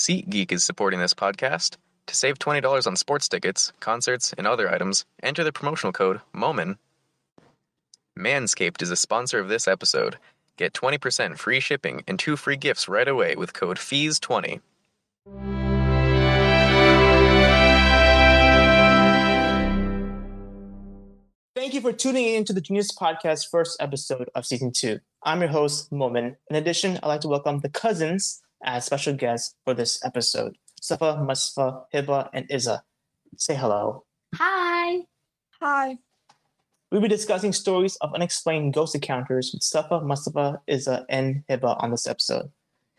SeatGeek is supporting this podcast. To save $20 on sports tickets, concerts, and other items, enter the promotional code MOMEN. Manscaped is a sponsor of this episode. Get 20% free shipping and two free gifts right away with code FEES20. Thank you for tuning in to the Genius Podcast first episode of season two. I'm your host, Momin. In addition, I'd like to welcome the cousins as special guests for this episode. Safa, Mustafa, Hiba, and Iza. Say hello. Hi. Hi. We'll be discussing stories of unexplained ghost encounters with Safa, Mustafa, Iza, and Hiba on this episode.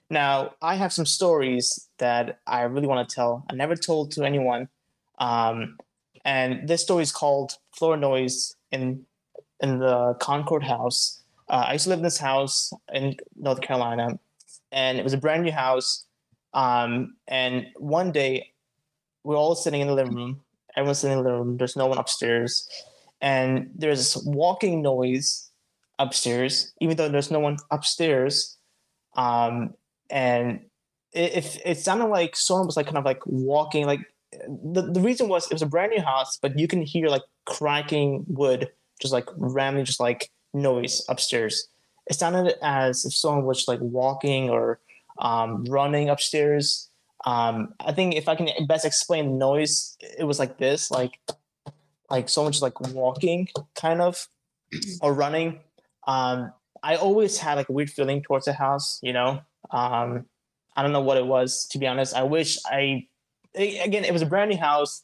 Now, I have some stories that I really want to tell. I never told to anyone. Um, and this story is called Floor Noise in in the Concord House. Uh, I used to live in this house in North Carolina, and it was a brand new house. Um, and one day, we're all sitting in the living room. Everyone's sitting in the living room. There's no one upstairs, and there's this walking noise upstairs, even though there's no one upstairs. Um, and it, it, it sounded like someone was like kind of like walking, like the, the reason was it was a brand new house, but you can hear like cracking wood, just like ramming, just like noise upstairs. It sounded as if someone was like walking or um, running upstairs. Um, I think if I can best explain the noise, it was like this, like like someone just like walking, kind of, or running. Um, I always had like a weird feeling towards the house, you know. Um, I don't know what it was, to be honest. I wish I again, it was a brand new house.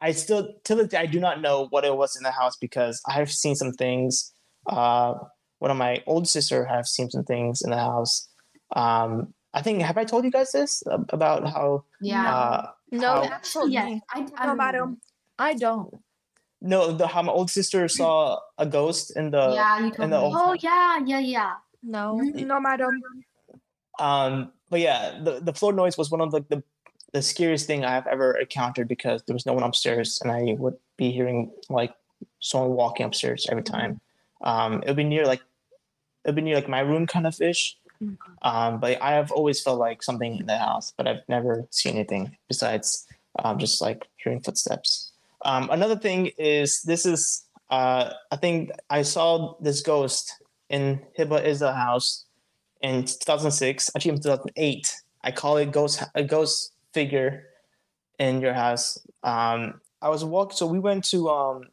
I still, till this day, I do not know what it was in the house because I've seen some things. Uh, one of my old sister have seen some things in the house. Um, I think have I told you guys this about how? Yeah. Uh, No, how- actually, Yes, I, I no, remember. madam. I don't. no, the, how my old sister saw a ghost in the. yeah, you told the me. old- Oh yeah, yeah, yeah. No, Mhm. no, madam. Um, but yeah, the, the floor noise was one of the, the the scariest thing I've ever encountered because there was no one upstairs, and I would be hearing like someone walking upstairs every time. Um, it would be near like it would be near like my room kind of ish. Um, but I have always felt like something in the house, but I've never seen anything besides um, just like hearing footsteps. Um, another thing is this is uh, I think I saw this ghost in Hiba Iza house in 2006, actually in 2008. I call it ghost a ghost figure in your house. Um, I was walking, so we went to um,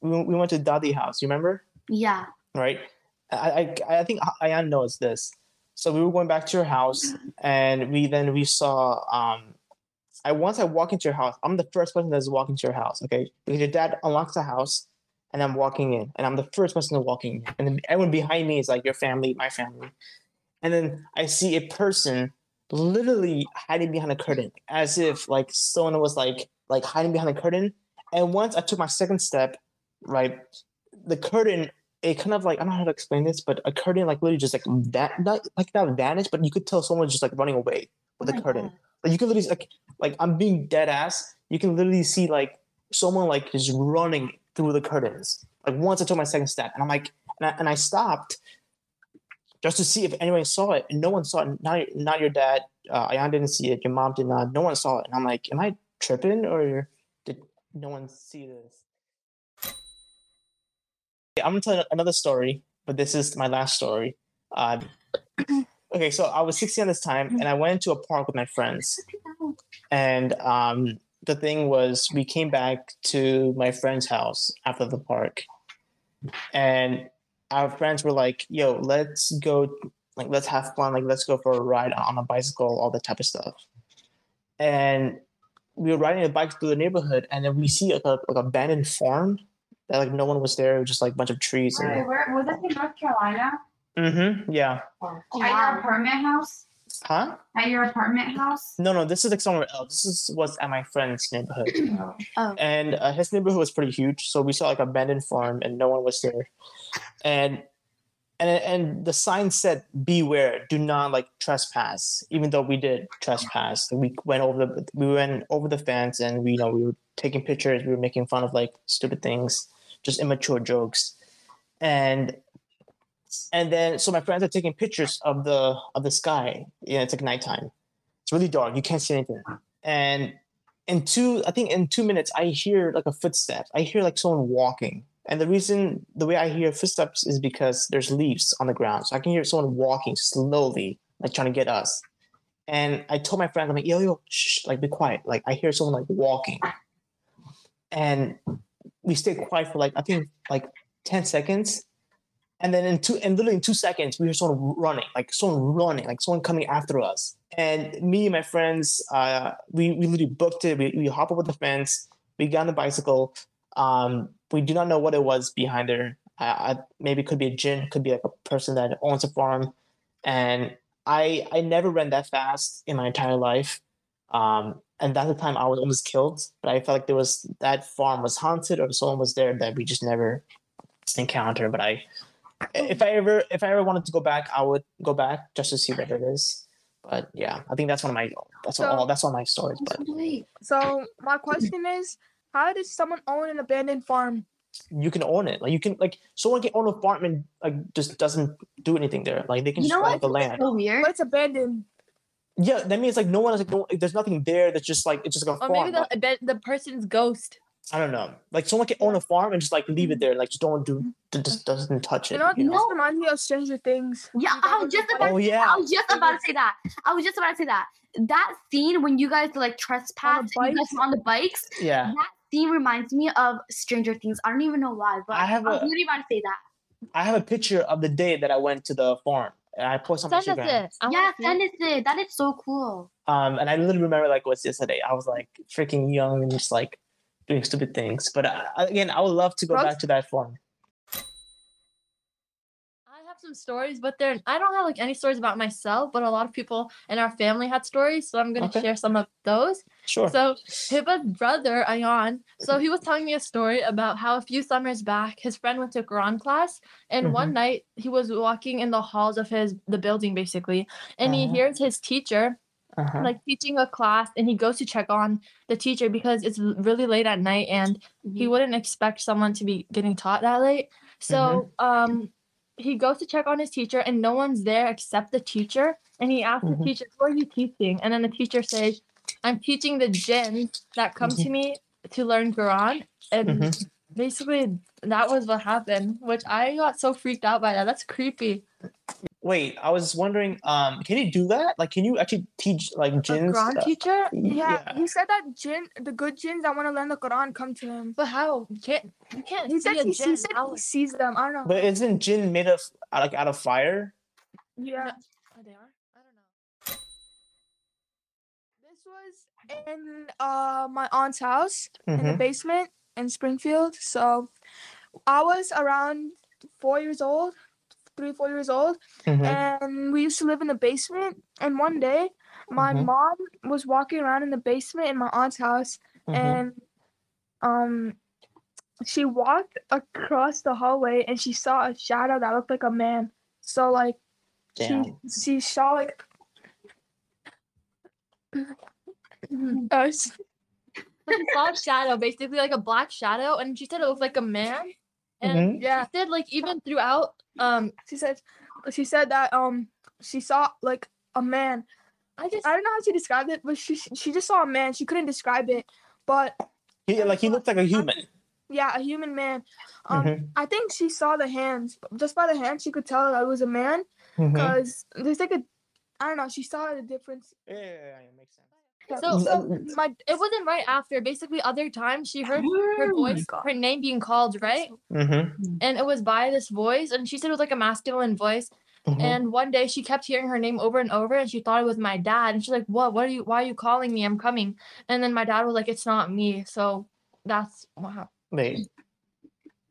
we, we went to Dadi house. You remember? Yeah. right? I, I I think Ayan knows this. So we were going back to your house, and we then we saw. Um, I once I walk into your house, I'm the first person that's walking to your house. Okay, because your dad unlocks the house, and I'm walking in, and I'm the first person to walking in, and then everyone behind me is like your family, my family, and then I see a person literally hiding behind a curtain, as if like someone was like like hiding behind a curtain. And once I took my second step, right, the curtain it kind of like I don't know how to explain this, but a curtain like literally just like that not like not vanished, but you could tell someone just like running away with Oh the my curtain. God. Like you could literally like like I'm being dead ass. You can literally see like someone like just running through the curtains. Like once I took my second step, and I'm like, and I, and I stopped just to see if anyone saw it, and no one saw it. Not not your dad. Uh, Ayan didn't see it. Your mom did not. No one saw it. And I'm like, am I tripping or did no one see this? I'm gonna tell another story, but this is my last story. Uh, okay, so I was 16 at this time, and I went to a park with my friends. And um, the thing was, we came back to my friend's house after the park, and our friends were like, "Yo, let's go, like, let's have fun, like, let's go for a ride on a bicycle, all that type of stuff." And we were riding a bike through the neighborhood, and then we see like a like abandoned farm that like no one was there, it just like a bunch of trees. Wait, And, where was this in North Carolina? mm-hmm, yeah, At Wow. your apartment house? huh? At your apartment house? No, no, this is like somewhere else. This is what's at my friend's neighborhood. Oh. and uh, his neighborhood was pretty huge. So we saw like abandoned farm, and no one was there. And and and the sign said, "Beware! Do not like trespass." Even though we did trespass, we went over the we went over the fence, and we you know we were taking pictures. We were making fun of like stupid things, just immature jokes, and and then so my friends are taking pictures of the of the sky. Yeah, it's like nighttime, It's really dark. You can't see anything. And in two, I think in two minutes, I hear like a footstep. I hear like someone walking. And the reason, the way I hear footsteps is because there's leaves on the ground. So I can hear someone walking slowly, like trying to get us. And I told my friend, I'm like, yo, yo, shh, like be quiet. Like I hear someone like walking. And we stayed quiet for like, I think like 10 seconds. And then in two, and literally in two seconds, we hear someone running, like someone running, like someone coming after us. And me and my friends, uh, we, we literally booked it. We, we hop over the fence. We got on the bicycle. Um, we do not know what it was behind there. Maybe it could be a jinn, could be like a person that owns a farm. And I I never ran that fast in my entire life. Um, and that's the time I was almost killed. But I felt like there was that farm was haunted or someone was there that we just never encountered. But I, if I ever if I ever wanted to go back, I would go back just to see what it is. But yeah, I think that's one of my that's So- all that's all my stories. But So my question is, how does someone own an abandoned farm? you can own it. Like you can like someone can own a farm and like just doesn't do anything there. Like they can You just know own what? the land. So weird. But it's abandoned. Yeah, that means like no one is like no, there's nothing there. That's just like it's just like a Or farm. maybe the Like, the person's ghost. I don't know. Like someone can own a farm and just like leave it there. Like just don't do d- just doesn't touch it. You know you know? This reminds me of Stranger Things. Yeah, I was just about. Oh yeah. I was just about to say that. I was just about to say that. That scene when you guys like trespass, and you guys bikes? were on the bikes. Yeah. That scene reminds me of Stranger Things. I don't even know why, but I have I was a- literally about to say that. I have a picture of the day that I went to the farm. And I posted on Send us Instagram. it. I yeah, wanna send it. it. That is so cool. Um, and I literally remember like it was yesterday. I was like freaking young and just like doing stupid things. But uh, again, I would love to go Roast- back to that farm. I have some stories, but they're I don't have like any stories about myself, but a lot of people in our family had stories, so I'm gonna Okay. share some of those. Sure. So Hiba's brother, Ayan, so he was telling me a story about how a few summers back his friend went to Quran class and one Mm-hmm. night he was walking in the halls of his the building basically and he Uh-huh. hears his teacher uh-huh. like teaching a class and he goes to check on the teacher because it's really late at night and he wouldn't expect someone to be getting taught that late. So um he goes to check on his teacher and no one's there except the teacher and he asks Mhm. the teacher, What are you teaching? And then the teacher says, I'm teaching the jinn that come to me to learn Quran. And Mhm. basically that was what happened, which I got so freaked out by that. That's creepy. Wait, I was wondering, um, can you do that? Like, can you actually teach like A jinns? Quran teacher? Yeah, Yeah. he said that jinn, the good jinns that want to learn the Quran come to him. But how? You can't you can't He see said a he, jinn. he said How- he sees them. I don't know. But isn't jinn made of like out of fire? yeah. Oh, they are? I don't know. This was in uh my aunt's house in the Mhm. basement in Springfield. So I was around four years old, three, four years old, Mhm. and we used to live in the basement. And one day, my Mhm. mom was walking around in the basement in my aunt's house, Mhm. and um, she walked across the hallway and she saw a shadow that looked like a man. So like Damn. she she saw like uh, s- like a soft shadow, basically like a black shadow, and she said it looked like a man. And Yeah. she said like even throughout, um, she said she said that um she saw like a man. I just I don't know how she described it, but she she just saw a man. She couldn't describe it, but He like he looked like a human. yeah, a human man. Um, Mhm. I think she saw the hands. Just by the hands, she could tell that it was a man because there's like a I don't know. She saw the difference. Yeah, yeah, yeah, yeah, makes sense. So Mm, so uh, my it wasn't right after. Basically, other times she heard her Oh voice, God. her name being called, right? Mhm. And it was by this voice, and she said it was like a masculine voice. Mhm. And one day she kept hearing her name over and over, and she thought it was my dad. And she's like, "What? What are you? Why are you calling me? I'm coming." And then my dad was like, "It's not me." So that's what happened. Wait.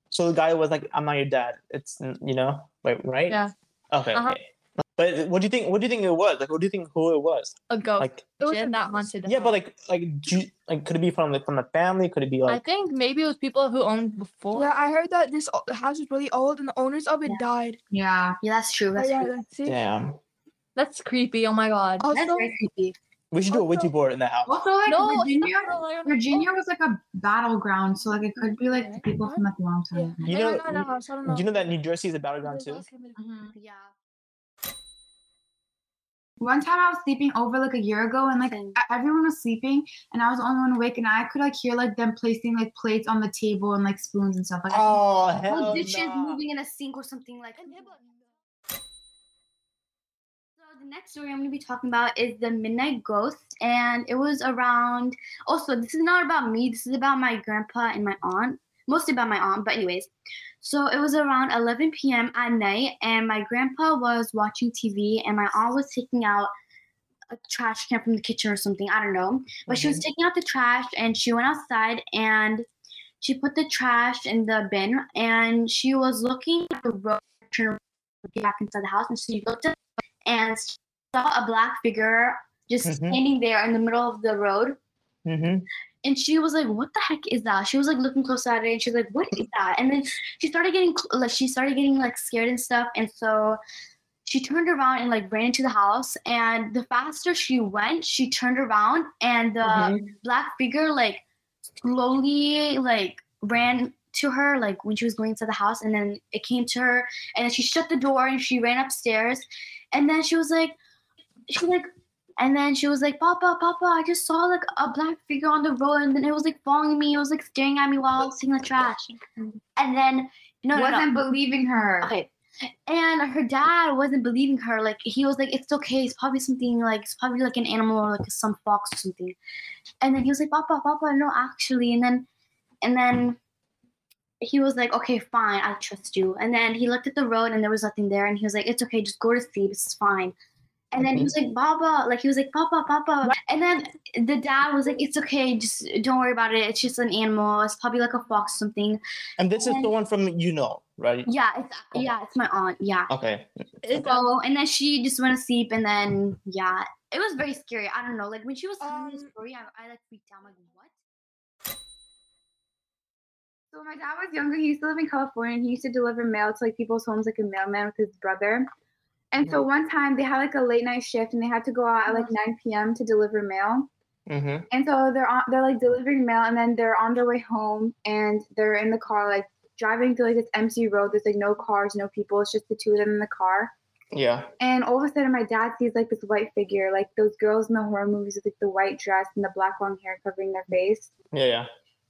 So the guy was like, "I'm not your dad." It's you know, wait, right? Yeah. Okay. Uh-huh. Okay. But what do you think? What do you think it was? Like, what do you think who it was? A ghost. Like, It was Jinn a that haunted. yeah, house. but like, like, do you, like, could it be from like from the family? Could it be like? I think maybe it was people who owned before. Yeah, I heard that this o- house was really old and the owners of it Yeah. died. Yeah. Yeah, that's true. Oh, yeah, true. that- Damn. That's creepy. Oh my god. That's Also, very creepy. We should do a Ouija board in the house. Also, like No, Virginia, no, no, no, no. Virginia was like a battleground, so like it could be like the people from like a long time. You I know, don't know I don't know. do you know that New Jersey is a battleground too? Mm-hmm. Yeah. One time I was sleeping over like a year ago, and like Same. everyone was sleeping, and I was the only one awake, and I could like hear like them placing like plates on the table and like spoons and stuff. Like, I think- Oh Like hell dishes nah. moving in a sink or something like. So the next story I'm going to be talking about is the Midnight Ghost, and it was around. Also, this is not about me. This is about my grandpa and my aunt. Mostly by my aunt, but anyways. So it was around 11 p.m. at night, and my grandpa was watching TV, and my aunt was taking out a trash can from the kitchen or something. I don't know, but she was taking out the trash, and she went outside and she put the trash in the bin, and she was looking at the road, around, get back inside the house, and she looked at and saw a black figure just Mhm. standing there in the middle of the road. Mm-hmm. And she was like, "What the heck is that?" She was like looking close at it, and she's like, "What is that?" And then she started getting like she started getting like scared and stuff, and so she turned around and like ran into the house. And the faster she went, she turned around, and the Mhm. black figure like slowly like ran to her like when she was going into the house, and then it came to her, and then she shut the door and she ran upstairs, and then she was like, she was like and then she was like, Papa, Papa, I just saw like a black figure on the road and then it was like following me. It was like staring at me while I was taking the trash. And then, no, no, wasn't no. believing her. Okay. And her dad wasn't believing her. Like, he was like, it's okay. It's probably something like, it's probably like an animal or like some fox or something. And then he was like, Papa, Papa, no, actually. And then, and then he was like, okay, fine, I trust you. And then he looked at the road and there was nothing there. And he was like, it's okay, just go to sleep. It's fine. And then he was like, Baba, like he was like, Papa, Papa. And then the dad was like, it's okay, just don't worry about it. It's just an animal. It's probably like a fox or something. And this is And- the one from you know, right? Yeah, it's yeah, it's my aunt. Yeah. Okay. Is So and then she just went to sleep and then yeah, it was very scary. I don't know, like when she was telling me the Um, story, I, I like freaked out. I'm like, what? So when my dad was younger, he used to live in California and he used to deliver mail to like people's homes like a mailman with his brother. And so one time they had like a late night shift and they had to go out at like 9 p.m. to deliver mail. Mm-hmm. And so they're on they're like delivering mail and then they're on their way home and they're in the car like driving through like this empty road. There's like no cars, no people. It's just the two of them in the car. Yeah. And all of a sudden my dad sees like this white figure, like those girls in the horror movies with like the white dress and the black long hair covering their face. Yeah. Yeah.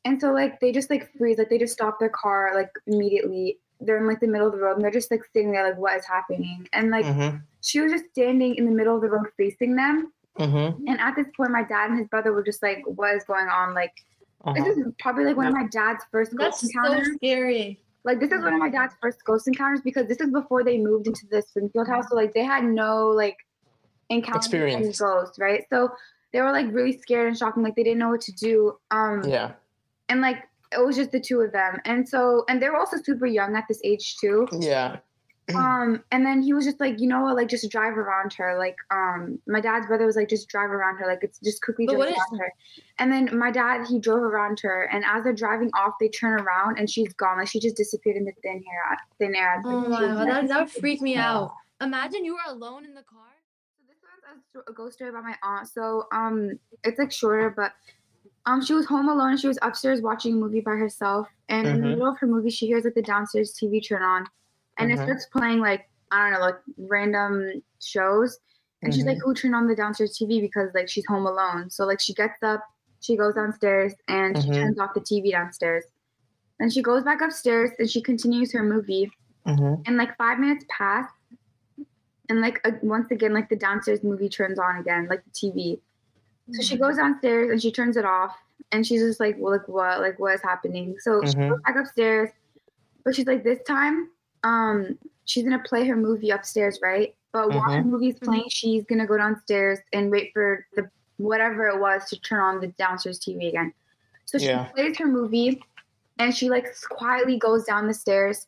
And so like they just like freeze, like they just stop their car like immediately. They're in like the middle of the road and they're just like sitting there like what is happening? And like Mm-hmm. she was just standing in the middle of the road facing them. Mm-hmm. And at this point my dad and his brother were just like, what is going on? Like Uh-huh. this is probably like one of my dad's first That's ghost so encounters. scary. Like this is one of my dad's first ghost encounters because this is before they moved into the Springfield house. So like they had no like encounters with Experience. ghosts, right? So they were like really scared and shocked and like they didn't know what to do. Um Yeah. and like it was just the two of them and so and they were also super young at this age too Yeah. um and then he was just like you know what like just drive around her like um my dad's brother was like just drive around her like it's just quickly But drive what is- around her and then my dad he drove around her and as they're driving off they turn around and she's gone like she just disappeared into thin air thin air Oh Like, my god, that, that would freak me Yeah. out. Imagine you were alone in the car. So this one's a sto- a ghost story about my aunt. So um, it's like shorter, but um, she was home alone. She was upstairs watching a movie by herself, and in the Mhm. middle of her movie, she hears like the downstairs TV turn on, and it Mhm. starts playing like I don't know, like random shows. And she's like, "Who turned on the downstairs TV?" Because like she's home alone. So like she gets up, she goes downstairs, and she Mhm. turns off the TV downstairs. Then she goes back upstairs and she continues her movie Mm-hmm. and like five minutes pass and like uh, once again like the downstairs movie turns on again like the tv so she goes downstairs and she turns it off and she's just like well like what like what is happening so she Mhm. goes back upstairs but she's like this time um she's gonna play her movie upstairs right but while Mm-hmm. the movie's playing she's gonna go downstairs and wait for the whatever it was to turn on the downstairs tv again so she Yeah. plays her movie and she like quietly goes down the stairs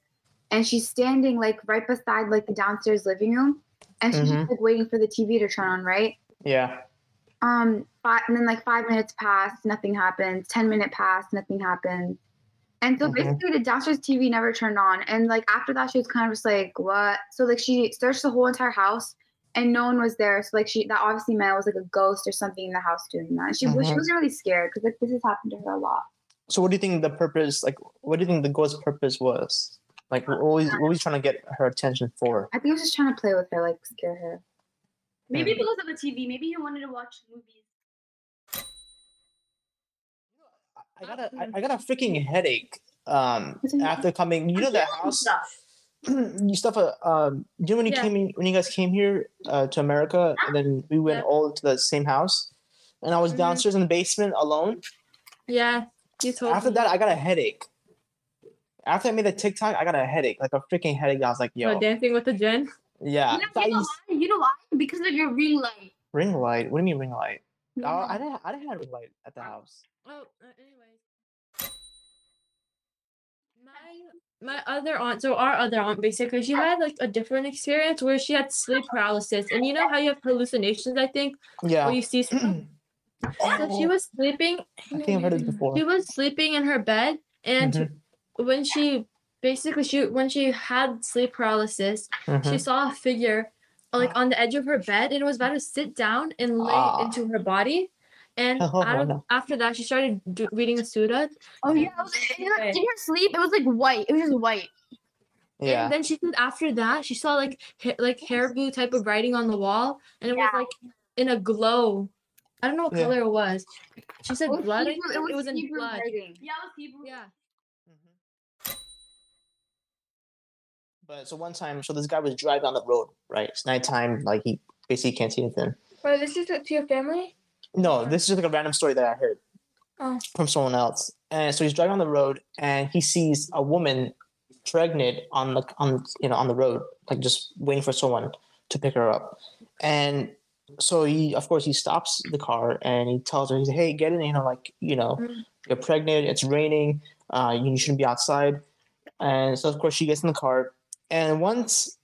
and she's standing like right beside like the downstairs living room and she's Mhm. just like waiting for the TV to turn on, right? Yeah. Um five, and then like five minutes pass, nothing happens. Ten minute pass, nothing happens. And so Mhm. basically the downstairs TV never turned on. And like after that she was kind of just like, what? So like she searched the whole entire house and no one was there. So like she that obviously meant it was like a ghost or something in the house doing that. And she was she was really scared because like this has happened to her a lot. So what do you think the purpose, like, what do you think the ghost's purpose was? Like, what was, what was trying to get her attention for? I think I was just trying to play with her, like scare her. Maybe because of the TV. Maybe he wanted to watch movies. I got a I, got a freaking headache um after coming. You know that house. stuff. you stuff. Uh, um, you know when you Yeah. came in, when you guys came here uh, to America, and then we went Yeah. all to the same house, and I was Mhm. downstairs in the basement alone. Yeah, you told After me. that, I got a headache. After I made the TikTok, I got a headache, like a freaking headache. I was like, "Yo, What, dancing with the jinn. Yeah." You So I know, why? you know why? Because of your ring light. ring light. What do you mean ring light? You Oh, know. I didn't. I didn't have ring light at the house. Oh, uh, anyways. My my other aunt, so our other aunt, basically, she had like a different experience where she had sleep paralysis, and you know how you have hallucinations. I think Yeah. where you see. stuff? So she was sleeping. I think I've heard it before. She was sleeping in her bed, and Mhm. when she basically she when she had sleep paralysis, she Mhm. saw a figure like on the edge of her bed, and it was about to sit down and lay Ah. into her body. And Oh, out of- no. after that, she started do, reading the Suda. Oh yeah, it was, in, her, in her sleep, it was like white. It was just white. Yeah. And then she said after that, she saw like ha- like hair glue type of writing on the wall, and it was like in a glow. I don't know what Yeah. color it was. She said It was blood. I Hebrew- think. It was, in blood. writing. Yeah, it was Hebrew. Yeah. But so one time, so this guy was driving on the road, right? It's nighttime, like he basically can't see anything. But this is to your family? No, this is just like a random story that I heard Oh. from someone else. And so he's driving on the road, and he sees a woman pregnant on the on you know on the road, like just waiting for someone to pick her up. And so he, of course, he stops the car and he tells her, he's like, "Hey, get in, you know, like you know, Mm. you're pregnant. It's raining. Uh, you shouldn't be outside." And so of course she gets in the car, and once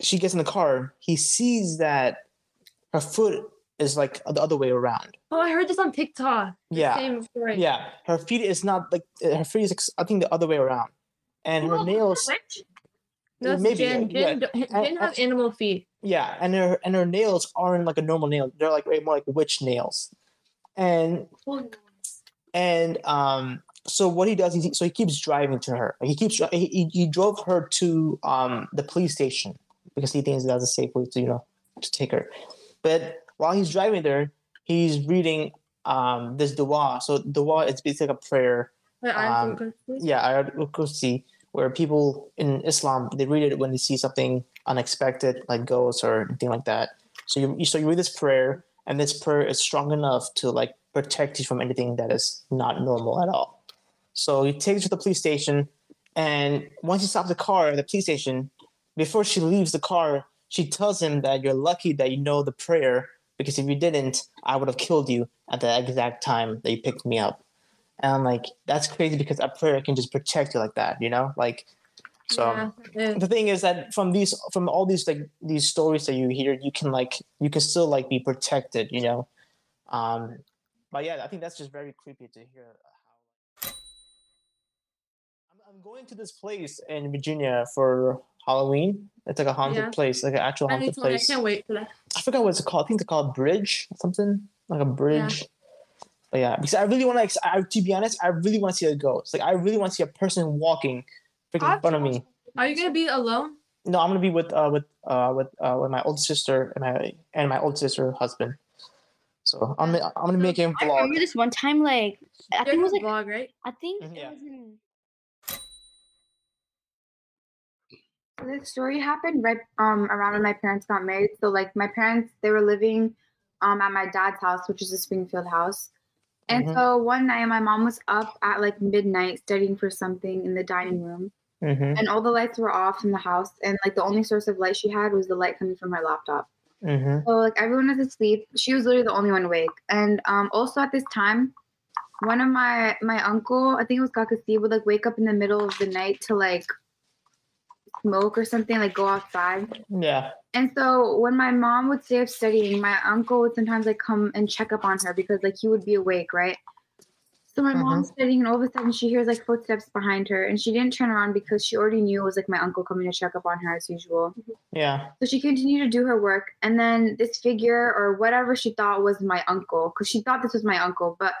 she gets in the car, he sees that her foot is like the other way around. Oh, I heard this on TikTok. Yeah. Same story. Yeah, her feet is not like her feet is ex- I think the other way around, and her Oh, nails. Witch? That's Maybe, Jinn. yeah, Jinn, Jinn and- have animal feet. Yeah, and her and her nails aren't like a normal nail. They're like way more like witch nails, and and um. So what he does is he, so he keeps driving to her. He keeps he, he, drove her to um the police station because he thinks that's a safe way to you know to take her. But while he's driving there, he's reading um this dua. So dua is basically a prayer Um, yeah, Ayat Kursi, where people in Islam they read it when they see something unexpected, like ghosts or anything like that. So you so you read this prayer, and this prayer is strong enough to like protect you from anything that is not normal at all. So he takes her to the police station, and once he stops the car at the police station, before she leaves the car, she tells him that you're lucky that you know the prayer because if you didn't, I would have killed you at the exact time that you picked me up. And I'm like, that's crazy because a prayer can just protect you like that, you know? Like, so Yeah, the thing is that from these, from all these like these stories that you hear, you can like, you can still like be protected, you know? Um, but yeah, I think that's just very creepy to hear. I'm, I'm going to this place in Virginia for Halloween. It's like a haunted Yeah. place, like an actual I need haunted. I place. can't wait for that. I forgot what it's called. I think it's called Bridge or something like a bridge. But yeah, because I really want to. I, to be honest, I really want to see a ghost. Like I really want to see a person walking, freaking in front of me. Are you gonna be alone? No, I'm gonna be with uh with uh with uh with my old sister and my and my old sister husband. So I'm I'm gonna make him I vlog. remember this one time, like I think it was like vlog, right? I think Mhm, it yeah. This story happened right um around when my parents got married. So like my parents they were living um at my dad's house, which is a Springfield house. And Mhm. so one night my mom was up at like midnight studying for something in the dining room. Mm-hmm, And all the lights were off in the house and like the only source of light she had was the light coming from her laptop. mm-hmm, So like everyone was asleep. She was literally the only one awake. And um also at this time, one of my my uncle, I think it was Kakasi, would like wake up in the middle of the night to like smoke or something, like go outside. yeah. And so when my mom would stay up studying, my uncle would sometimes like come and check up on her because like he would be awake, right? So my mom's studying and all of a sudden she hears like footsteps behind her and she didn't turn around because she already knew it was like my uncle coming to check up on her as usual. Yeah. So she continued to do her work, and then this figure or whatever she thought was my uncle, because she thought this was my uncle, but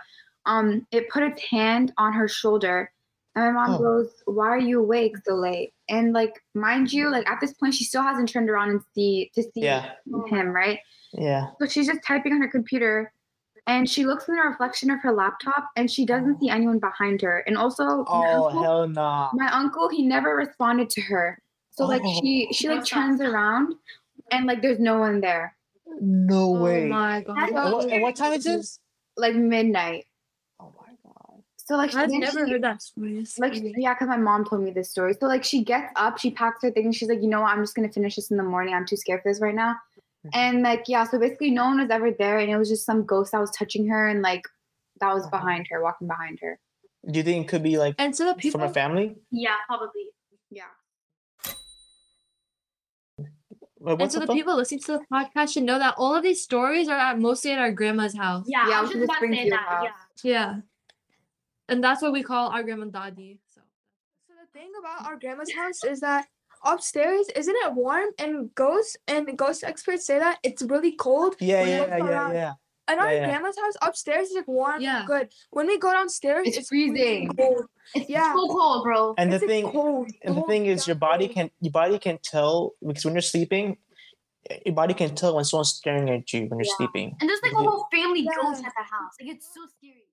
um, it put its hand on her shoulder, And my mom Oh. goes, Why are you awake so late? And like, mind you, like at this point, she still hasn't turned around and see to see Yeah. him, right? Yeah. So she's just typing on her computer and she looks in the reflection of her laptop and she doesn't oh. see anyone behind her. And also, my, Oh uncle, hell no. my uncle, he never responded to her. So like Oh. she she like turns around and like there's no one there. No Oh way. my god. And what, what time is this? Like midnight. My god. So like I've then never she- heard that story. It's like scary. yeah, because my mom told me this story. So like she gets up, she packs her things, she's like, you know what, I'm just gonna finish this in the morning. I'm too scared for this right now. Mhm. And like yeah, so basically no one was ever there, and it was just some ghost that was touching her, and like that was Uh-huh. behind her, walking behind her. Do you think it could be like and so the people from a family? Yeah, probably. Yeah. Wait, and so up, the people listening to the podcast should know that all of these stories are at mostly at our grandma's house. Yeah, Yeah, I was which just about to say that. House. Yeah. Yeah. And that's what we call our grandma Dadi. So So the thing about our grandma's house is that upstairs isn't it warm and ghosts and ghost experts say that it's really cold. Yeah, yeah, yeah, yeah, around. yeah. And our Yeah, yeah. grandma's house upstairs is like warm Yeah. and good. When we go downstairs, It's really freezing. cold. It's Yeah. so cold, bro. And the It's, like, thing cold. and the thing is your body can your body can tell because when you're sleeping, your body can tell when someone's staring at you when you're Yeah. sleeping. And there's like a whole family Yeah. ghost at that house. Like it's so scary.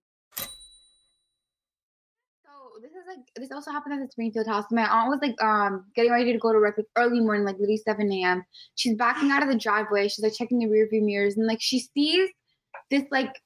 This is like this also happened at the Springfield house. My aunt was like um getting ready to go to work like early morning, like literally 7 a.m. She's backing out of the driveway. She's like checking the rear view mirrors and like she sees this like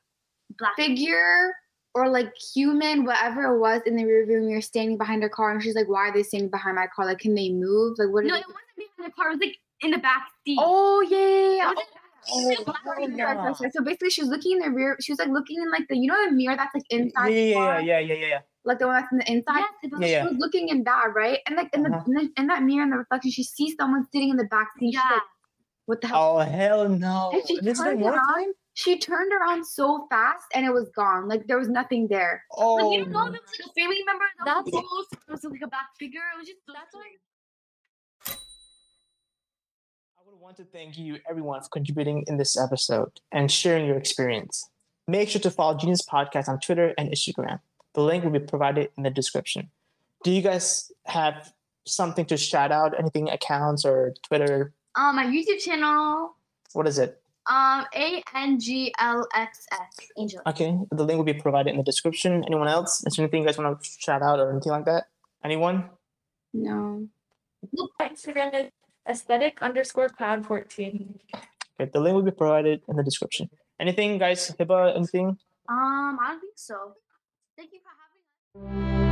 Black. figure or like human, whatever it was, in the rear view mirror standing behind her car. And she's like, Why are they standing behind my car? Like, can they move? Like what No, it? it wasn't behind the car. It was like in the back seat. Oh yeah, yeah, yeah. Oh, was it black hell or Sorry, yeah. sorry, sorry. So basically, she was looking in the rear. She was like looking in like the you know the mirror that's like inside yeah, yeah, yeah, yeah, yeah, yeah. like the one that's in the inside. Yes, it was- Yeah. She was looking in that right, and like in the, Uh-huh. in, the in that mirror in the reflection, she sees someone sitting in the back seat. She's Yeah. like, what the hell? Oh hell no! And she This is turned around. time. She turned around so fast, and it was gone. Like there was nothing there. Oh, Like, you don't know if it was like a family member that was That's- close. It was like a back figure. It was just That's scary. I want to thank you, everyone, for contributing in this episode and sharing your experience. Make sure to follow Genius Podcast on Twitter and Instagram. The link will be provided in the description. Do you guys have something to shout out? Anything accounts or Twitter? Um, my YouTube channel, What is it? um, A N G L X S, Angel. Okay, the link will be provided in the description. Anyone else? Is there anything you guys want to shout out or anything like that? Anyone? No. My Instagram is aesthetic underscore cloud 14. Okay, the link will be provided in the description. Anything, guys? Hiba, anything? Um, I don't think so. Thank you for having us.